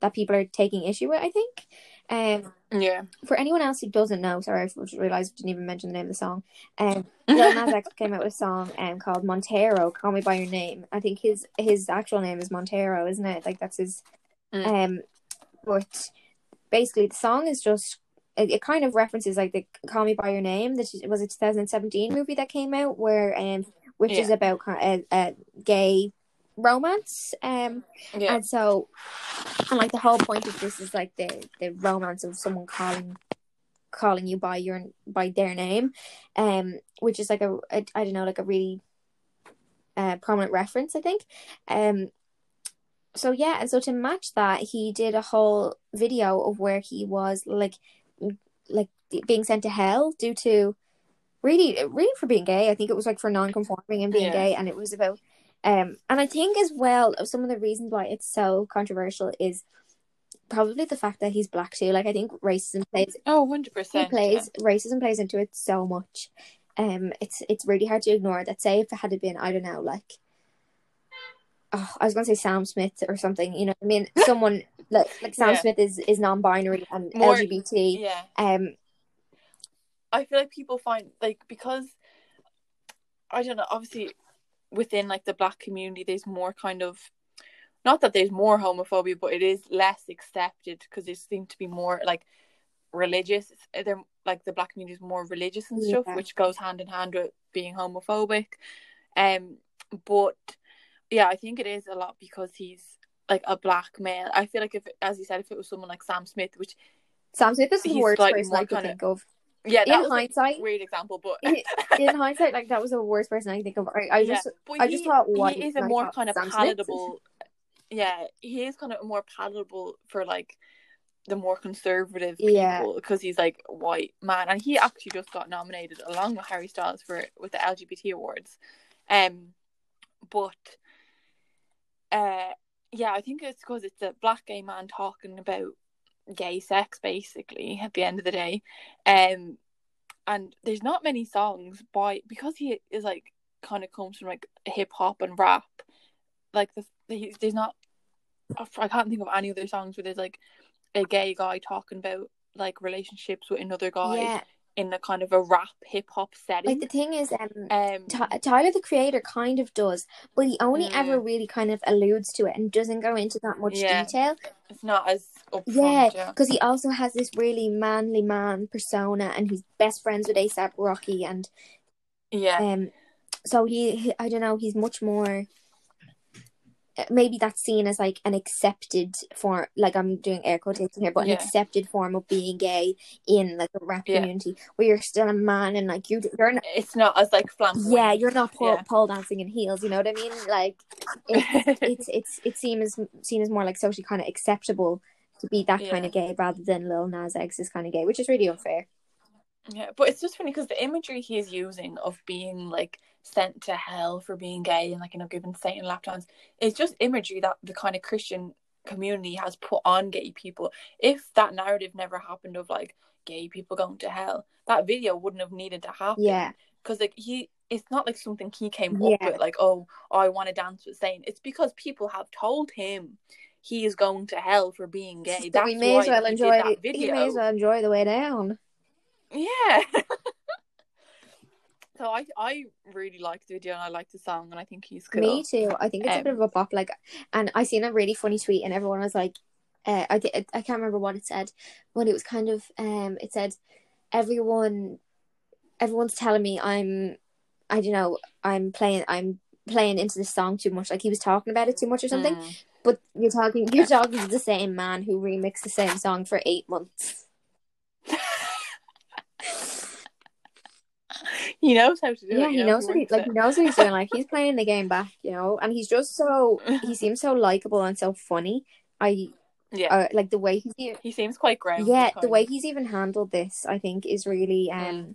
that people are taking issue with. I think. Um, Yeah. for anyone else who doesn't know, sorry, I just realized I didn't even mention the name of the song. Um, (laughs) Lil Nas X came out with a song um, called Montero, Call Me By Your Name. I think his his actual name is Montero, isn't it? Like that's his Mm. um but basically the song is just it, it kind of references like the Call Me By Your Name, that was a 2017 movie that came out where um which is about kind of, uh, gay romance. Um Yeah. and so, and like the whole point of this is like the the romance of someone calling calling you by your by their name, um, which is like a, a I don't know like a really uh prominent reference I think, um. So yeah, and so to match that, he did a whole video of where he was like, like being sent to hell due to really, really for being gay. I think it was like for non-conforming and being Yeah. gay, and it was about um, and I think as well, some of the reasons why it's so controversial is probably the fact that he's black too. Like I think racism plays Oh, 100%. he plays racism plays into it so much. Um, it's it's really hard to ignore that. Say if it had been I don't know like, oh, I was gonna say Sam Smith or something. You know, I mean (laughs) someone like like Sam Yeah. Smith is is non-binary and More- LGBT. Yeah. Um, I feel like people find like because I don't know, obviously within like the black community there's more kind of not that there's more homophobia, but it is less accepted because there seems to be more like religious. They're like the black community is more religious and stuff, Yeah. which goes hand in hand with being homophobic. Um, but yeah, I think it is a lot because he's like a black male. I feel like if, as you said, if it was someone like Sam Smith, which Sam Smith is the worst slightly person I could think of. Yeah, In hindsight, a weird example, but in, in hindsight, like that was the worst person I think of. I, I Yeah, just but I he, just thought white. he is a more kind of Sam palatable. Yeah, he is kind of more palatable for like the more conservative Yeah. people because he's like white man, and he actually just got nominated along with Harry Styles for with the LGBT awards. Um, but uh, yeah, I think it's because it's a black gay man talking about gay sex basically at the end of the day, um, and there's not many songs by because he is like kind of comes from like hip hop and rap, like the, the there's not I can't think of any other songs where there's like a gay guy talking about like relationships with another guy Yeah, in a kind of a rap hip hop like setting. the thing is, um, um, Ty- Tyler the Creator kind of does, but he only Mm. ever really kind of alludes to it and doesn't go into that much Yeah. detail. it's not as Yeah, Yeah, because he also has this really manly man persona, and he's best friends with ASAP Rocky, and yeah, um, so he, he I don't know, he's much more. uh, Maybe that's seen as like an accepted form, like I'm doing air quotation here, but an accepted form of being gay in like a rap Yeah. community, where you're still a man and like you, you're not, it's not as like flamboyant. yeah, you're not pole, Yeah. pole dancing in heels. You know what I mean? Like (laughs) it's it's it's it's seen as seen as more like socially kind of acceptable to be that kind of gay rather than Lil Nas X is kind of gay, which is really unfair. Yeah, but it's just funny because the imagery he is using of being like sent to hell for being gay and like you know given Satan lap dance is just imagery that the kind of Christian community has put on gay people. If that narrative never happened of like gay people going to hell, that video wouldn't have needed to happen. Yeah, because like he, it's not like something he came up with like oh I want to dance with Satan. It's because people have told him he is going to hell for being gay. so That's we may as well enjoy. did video. He may as well enjoy the way down. Yeah. (laughs) so I I really like the video and I like the song and I think he's cool. Me too. I think it's a Um, bit of a bop. Like, and I seen a really funny tweet, and everyone was like, uh, I I can't remember what it said, but it was kind of um, it said, everyone, everyone's telling me I'm, I don't know, I'm playing, I'm playing into the song too much. Like he was talking about it too much or something. Mm. But you're talking, you're talking (laughs) to the same man who remixed the same song for eight months. He knows how to do Yeah, it. he knows what he like. it. He knows what he's doing. Like he's (laughs) playing the game back, you know. And he's just so he (laughs) seems so likable and so funny. I Yeah. uh, like the way he's he seems quite grounded. yeah the way of. he's even handled this. I think is really um Mm.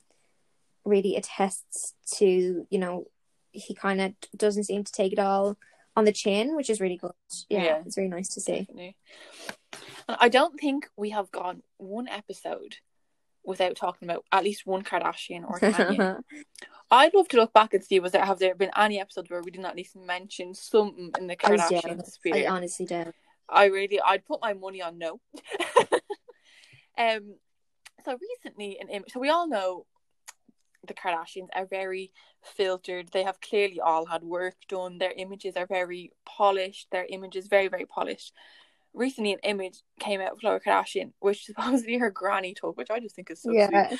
really attests to you know he kind of doesn't seem to take it all on the chin, which is really good. Yeah, Yeah. it's really nice to see. Definitely. And I don't think we have gone one episode without talking about at least one Kardashian or Kanye. (laughs) I'd love to look back and see was there have there been any episodes where we didn't at least mention something in the Kardashian sphere. I honestly do. I really, I'd put my money on no. (laughs) um, so recently, an image. So we all know the Kardashians are very filtered. They have clearly all had work done. Their images are very polished. Their images very very polished. Recently, an image came out of Khloe Kardashian, which (laughs) supposedly her granny took, which I just think is so sweet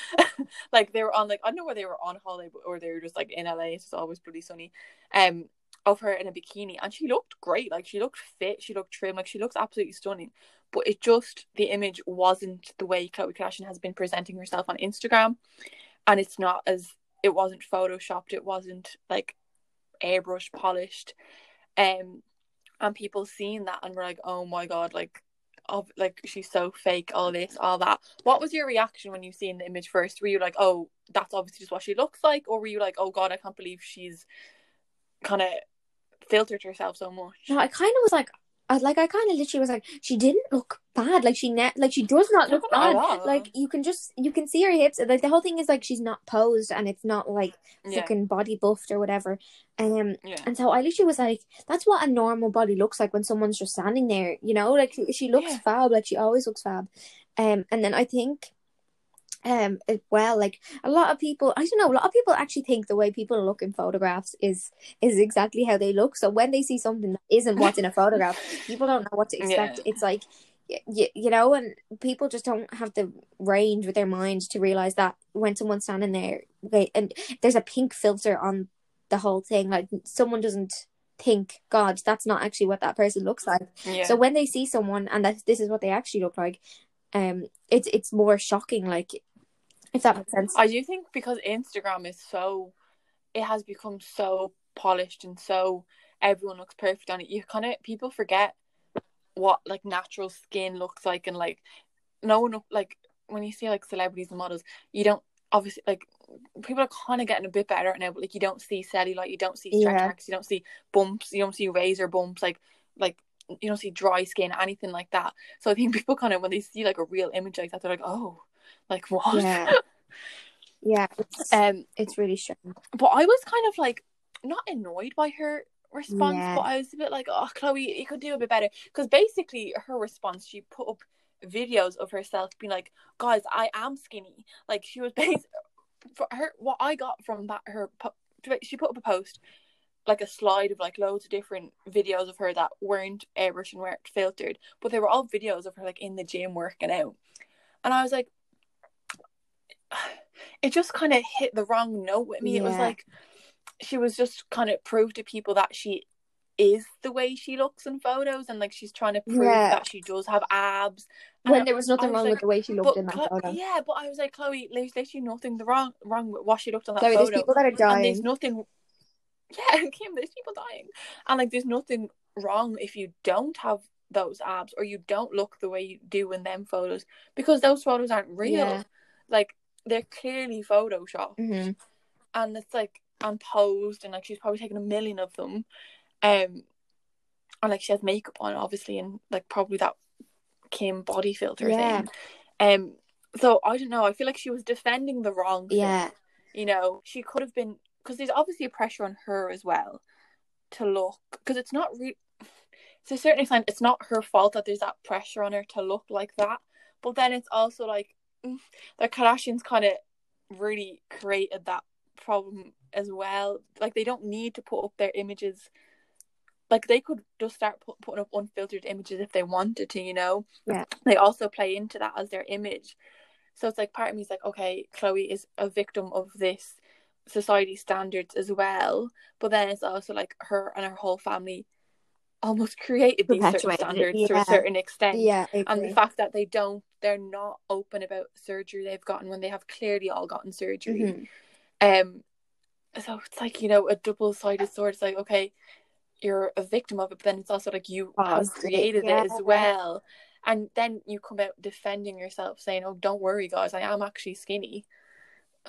(laughs) like they were on like I don't know where they were on holiday but- or they were just like in LA. It's just always pretty sunny. Um, of her in a bikini, and she looked great. Like she looked fit. She looked trim. Like she looks absolutely stunning. But it just the image wasn't the way Khloe Kardashian has been presenting herself on Instagram, and it's not as it wasn't photoshopped. It wasn't like airbrush polished. Um, and people seeing that and were like, oh my god, like. Of like she's so fake, all this, all that. What was your reaction when you seen the image first? Were you like, "Oh, that's obviously just what she looks like," or were you like, "Oh God, I can't believe she's kind of filtered herself so much"? no, I kind of was like, I like I kind of literally was like, she didn't look bad. Like she net, like she does not look Not bad. Like you can just you can see her hips. Like the whole thing is like she's not posed and it's not like yeah, fucking body buffed or whatever. Um, yeah, and so I literally was like, that's what a normal body looks like when someone's just standing there. You know, like she, she looks Yeah. fab. Like she always looks fab. Um, and then I think um well like a lot of people i don't know a lot of people actually think the way people look in photographs is is exactly how they look so when they see something that isn't what's in a photograph (laughs) people don't know what to expect Yeah. it's like you, you know and people just don't have the range with their mind to realize that when someone's standing there they, and there's a pink filter on the whole thing like someone doesn't think god that's not actually what that person looks like Yeah. so when they see someone and that this is what they actually look like um it's it's more shocking like if that makes sense I do think because Instagram is so, it has become so polished and so everyone looks perfect on it. You kind of people forget what like natural skin looks like and like no one like when you see like celebrities and models, you don't obviously like people are kind of getting a bit better now, but like you don't see cellulite, you don't see stretch Yeah. marks, you don't see bumps, you don't see razor bumps, like like you don't see dry skin, anything like that. So I think (laughs) people kind of when they see like a real image like that, they're like, oh, like what? yeah (laughs) yeah it's, Um, it's really strange but I was kind of like not annoyed by her response, Yeah. but I was a bit like, oh, Khloe, you could do a bit better. Because basically, her response, she put up videos of herself being like, guys, I am skinny. Like she was based (laughs) for her. What I got from that her po- she put up a post. Like a slide of like loads of different videos of her that weren't airbrushed and weren't filtered, but they were all videos of her like in the gym working out, and I was like, (sighs) it just kind of hit the wrong note with me. It was like she was just kind of prove to people that she is the way she looks in photos, and like she's trying to prove Yeah. that she does have abs. And when there was nothing was wrong like, with the way she looked in that Chlo- photo yeah, but I was like, Khloe, there's literally nothing wrong wrong with what she looked on that Khloe, there's people that are and there's nothing. (laughs) Yeah, Kim, there's people dying, and like there's nothing wrong if you don't have those abs or you don't look the way you do in them photos because those photos aren't real. Yeah. Like they're clearly photoshopped. Hmm and it's like and posed and like she's probably taken a million of them. Um and like she has makeup on obviously and like probably that Kim body filter Yeah. thing. Um so I don't know. I feel like she was defending the wrong thing yeah. you know? She could have been because there's obviously a pressure on her as well to look because it's not re- to a certain extent it's not her fault that there's that pressure on her to look like that. But then it's also like the Kardashians kind of really created that problem as well. Like they don't need to put up their images. Like they could just start put, putting up unfiltered images if they wanted to you know? Yeah. they also play into that as their image. So it's like part of me is like okay Khloe is a victim of this society standards as well. But then it's also like her and her whole family almost created these certain standards to a certain extent. Yeah and the fact that they don't they're not open about surgery. They've gotten when they have clearly all gotten surgery. Mhm. um so it's like you know a double-sided sword. It's like okay you're a victim of it but then it's also like you have created yeah. it as well. And then you come out defending yourself saying oh don't worry guys. I am actually skinny.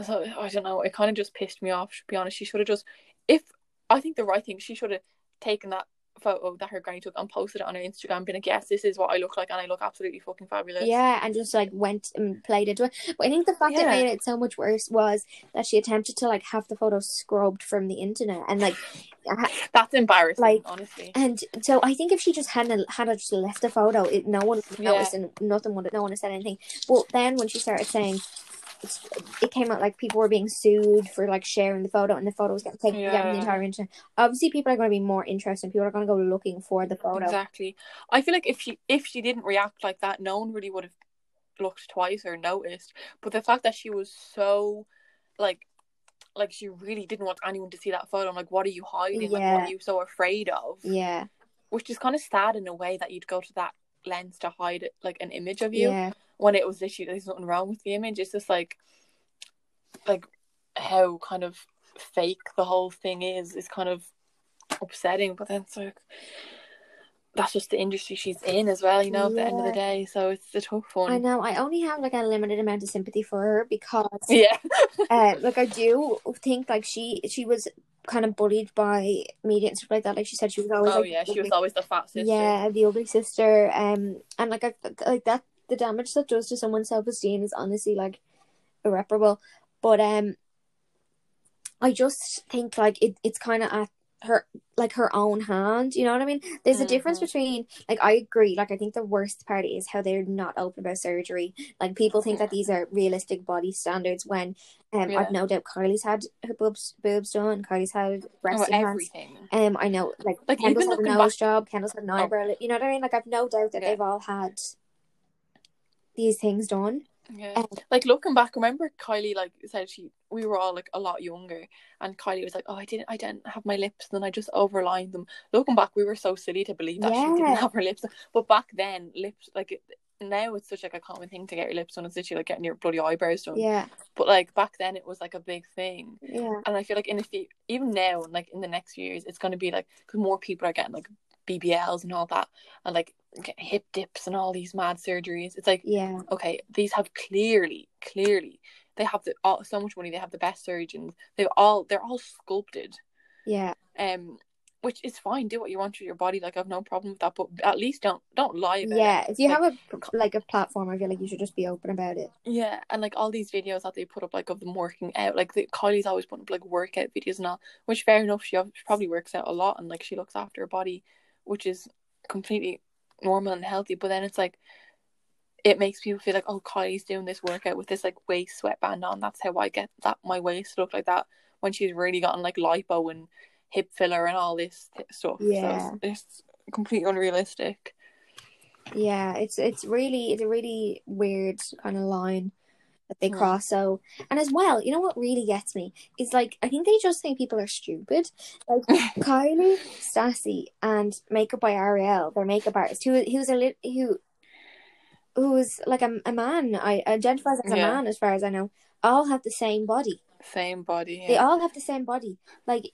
So i don't know. It kind of just pissed me off to be honest. She should have just if i think the right thing she should have taken that photo that her granny took and posted it on her instagram being like yes this is what i look like and i look absolutely fucking fabulous Yeah, and just like went and played into it. But I think the fact that Yeah. made it so much worse was that she attempted to like have the photo scrubbed from the internet and like (sighs) that's embarrassing Like- honestly and so I think if she just hadn't had just left the photo, it no one would Yeah. noticed and nothing would no one have said anything. But then when she started saying it came out like people were being sued for like sharing the photo and the photo was getting taken down the entire internet. Obviously people are going to be more interested and people are going to go looking for the photo. Exactly. I feel like if she if she didn't react like that, no one really would have looked twice or noticed. But the fact that she was so like like she really didn't want anyone to see that photo. I'm like, what are you hiding? Like what are you so afraid of? Yeah. Which is kind of sad in a way that you'd go to that lens to hide like an image of you Yeah. When it was literally there's nothing wrong with the image. It's just like like how kind of fake the whole thing is is kind of upsetting. But then it's like that's just the industry she's in as well, you know, at the end of the day. So it's a tough one. I know. I only have like a limited amount of sympathy for her because (laughs) Yeah. uh, like I do think like she she was kind of bullied by media and stuff like that. Like she said, she was always oh like, yeah, she was always the fat sister. yeah, the ugly sister. Um, and like I like that the damage that does to someone's self esteem is honestly like irreparable. But um, I just think like it it's kind of at her like her own hand. You know what I mean? There's a difference Mhm. between like I agree. Like I think the worst part is how they're not open about surgery. Like people think that these are realistic body standards when um Yeah. I've no doubt Kylie's had her boobs boobs done. Kylie's had breast Oh, implants. everything. Um, I know like, Like, Kendall's had a nose back- job. Kendall's had an Oh. eyebrow. lip- You know what I mean? Like I've no doubt that Yeah. they've all had these things done. Yeah. Um, Like looking back, remember Kylie like said she we were all like a lot younger and Kylie was like, Oh, I didn't I didn't have my lips and then I just overlined them. Looking back we were so silly to believe that she didn't have her lips. But back then lips like it, now it's such like a common thing to get your lips done. It's literally like getting your bloody eyebrows done. Yeah, But like back then it was like a big thing. yeah, And I feel like in a few, even now, like in the next few years, it's going to be like because more people are getting like BBLs and all that, and like hip dips and all these mad surgeries. It's like yeah, okay, these have clearly, clearly, they have the all, so much money. They have the best surgeons. They've all they're all sculpted. yeah. Um, which is fine. Do what you want with your body. Like I've no problem with that. But at least don't don't lie about Yeah, it. if you Like- have a like a platform, I feel like you should just be open about it. Yeah, and like all these videos that they put up, like of them working out, like the, Kylie's always putting up like workout videos and all, which fair enough, she ob- probably works out a lot and like she looks after her body, which is completely normal and healthy. But then it's like, it makes people feel like, oh, Kylie's doing this workout with this like waist sweatband on. That's how I get that my waist look like that when she's really gotten like lipo and hip filler and all this th- stuff. Yeah. so it's, it's completely unrealistic. Yeah, it's it's really it's a really weird kind of line that they Hmm. cross. So, and as well, you know what really gets me is like I think they just think people are stupid. Like (laughs) Kylie, Stassie, and Makeup by Ariel, their makeup artist, who who's a lit who who's like a, a man, I identifies as a Yeah. man as far as I know, all have the same body. Same body. They all have the same body. Like,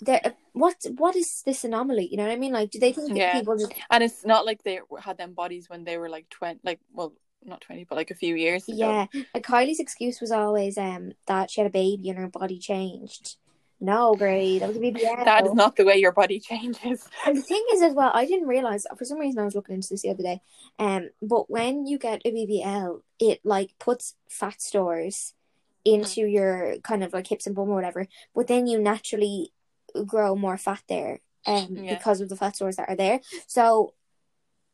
they're what what is this anomaly? You know what I mean? Like, do they think that Yeah. people just And it's not like they had them bodies when they were like twenty, like well, not twenty, but like a few years ago. Yeah, like Kylie's excuse was always um that she had a baby and her body changed. No, great that was a BBL. (laughs) That is not the way your body changes. And the thing is, as well, I didn't realize for some reason I was looking into this the other day. Um, but when you get a BBL, it like puts fat stores into your kind of like hips and bum or whatever. But then you naturally grow more fat there, um, Yeah. because of the fat stores that are there. So,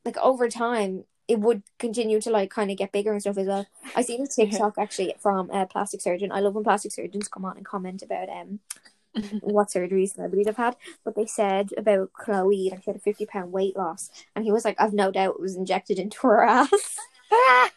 like over time, it would continue to like kind of get bigger and stuff as well. I seen a TikTok actually from a plastic surgeon. I love when plastic surgeons come on and comment about um (laughs) what surgeries celebrities have had. But they said about Khloe, like she had a fifty pound weight loss, and he was like, "I've no doubt it was injected into her ass." (laughs)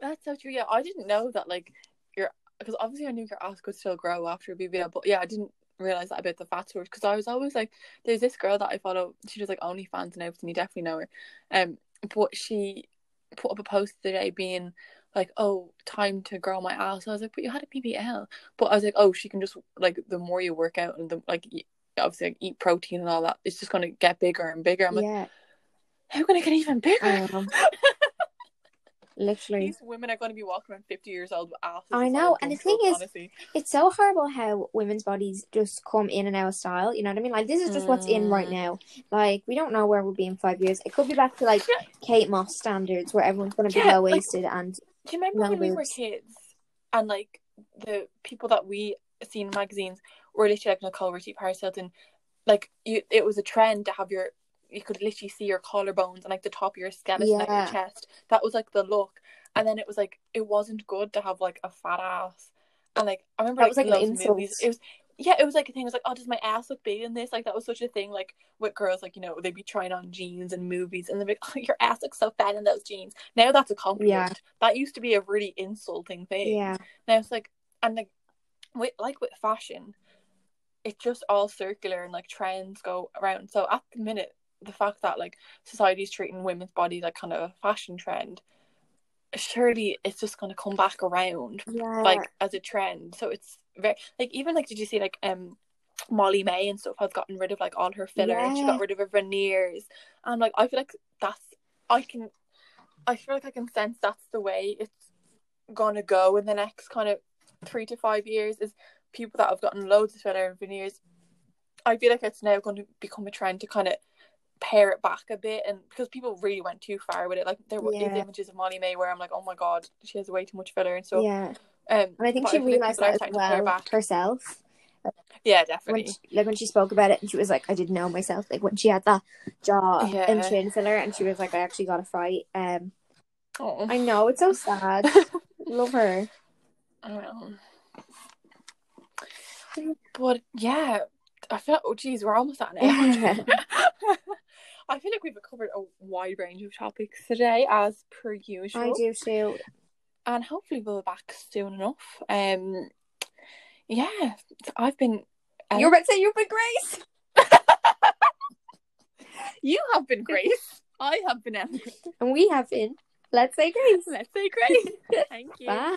That's so true. Yeah, I didn't know that. Like your, because obviously I knew your ass could still grow after a BBL, but yeah, I didn't realize that about the fat stores because I was always like, there's this girl that I follow. She does like OnlyFans and everything. You definitely know her. Um, but she put up a post today being like, "Oh, time to grow my ass." I was like, "But you had a BBL." But I was like, "Oh, she can just like the more you work out and the like." Obviously, like, eat protein and all that. It's just gonna get bigger and bigger. I'm like, yeah, how can it get even bigger? Know. (laughs) Literally. These women are going to be walking around 50 years old. I know, and the thing is- honestly. It's so horrible how women's bodies just come in and out of style. You know what I mean? Like this is just what's in right Mm. now. Like we don't know where we'll be in five years. It could be back to like Yeah. Kate Moss standards where everyone's going to be Yeah, low waisted and Do you remember when we were kids and like the people that we seen in magazines were literally like Nicole Richie, Paris Hilton? Like you, it was a trend to have your. You could literally see your collarbones and like the top of your skeleton Yeah. your chest. That was like the look, and then it was like it wasn't good to have like a fat ass. And like I remember That like, was, like, an insult. movies. It was yeah, it was like a thing. It was like, oh, does my ass look big in this? Like that was such a thing. Like with girls, like you know, they'd be trying on jeans and movies, and they'd be like, (laughs) oh, your ass looks so fat in those jeans. Now that's a compliment. That used to be a really insulting thing. yeah, Now it's like, and like, with like with fashion, it's just all circular and like trends go around. So at the minute, the fact that like society's treating women's bodies like kind of a fashion trend, surely it's just gonna come back around yeah. like as a trend. So it's very like even like did you see like um Molly-Mae and stuff has gotten rid of like all her filler and she got rid of her veneers. And like I feel like that's I can I feel like I can sense that's the way it's gonna go in the next kind of three to five years is people that have gotten loads of filler and veneers. I feel like it's now going to become a trend to kind of pare it back a bit and because people really went too far with it like there were Yeah. images of Molly-Mae where I'm like oh my god she has way too much filler and so yeah. um, And I think she realized that as starting to pare well back. herself. Yeah, when definitely. she, like when she spoke about it and she was like I didn't know myself like when she had that jaw and chin filler and she was like I actually got a fight um Oh, I know it's so sad (laughs) love her I know. But yeah, I feel. Oh, geez, we're almost at an hour. (laughs) I feel like we've covered a wide range of topics today, as per usual. I do too and hopefully we'll be back soon enough. Um, yeah, I've been. Ellen. you're about to say you've been Grace (laughs) You have been Grace. I have been Ellen. and we have been let's say Grace Let's say Grace. (laughs) Thank you. bye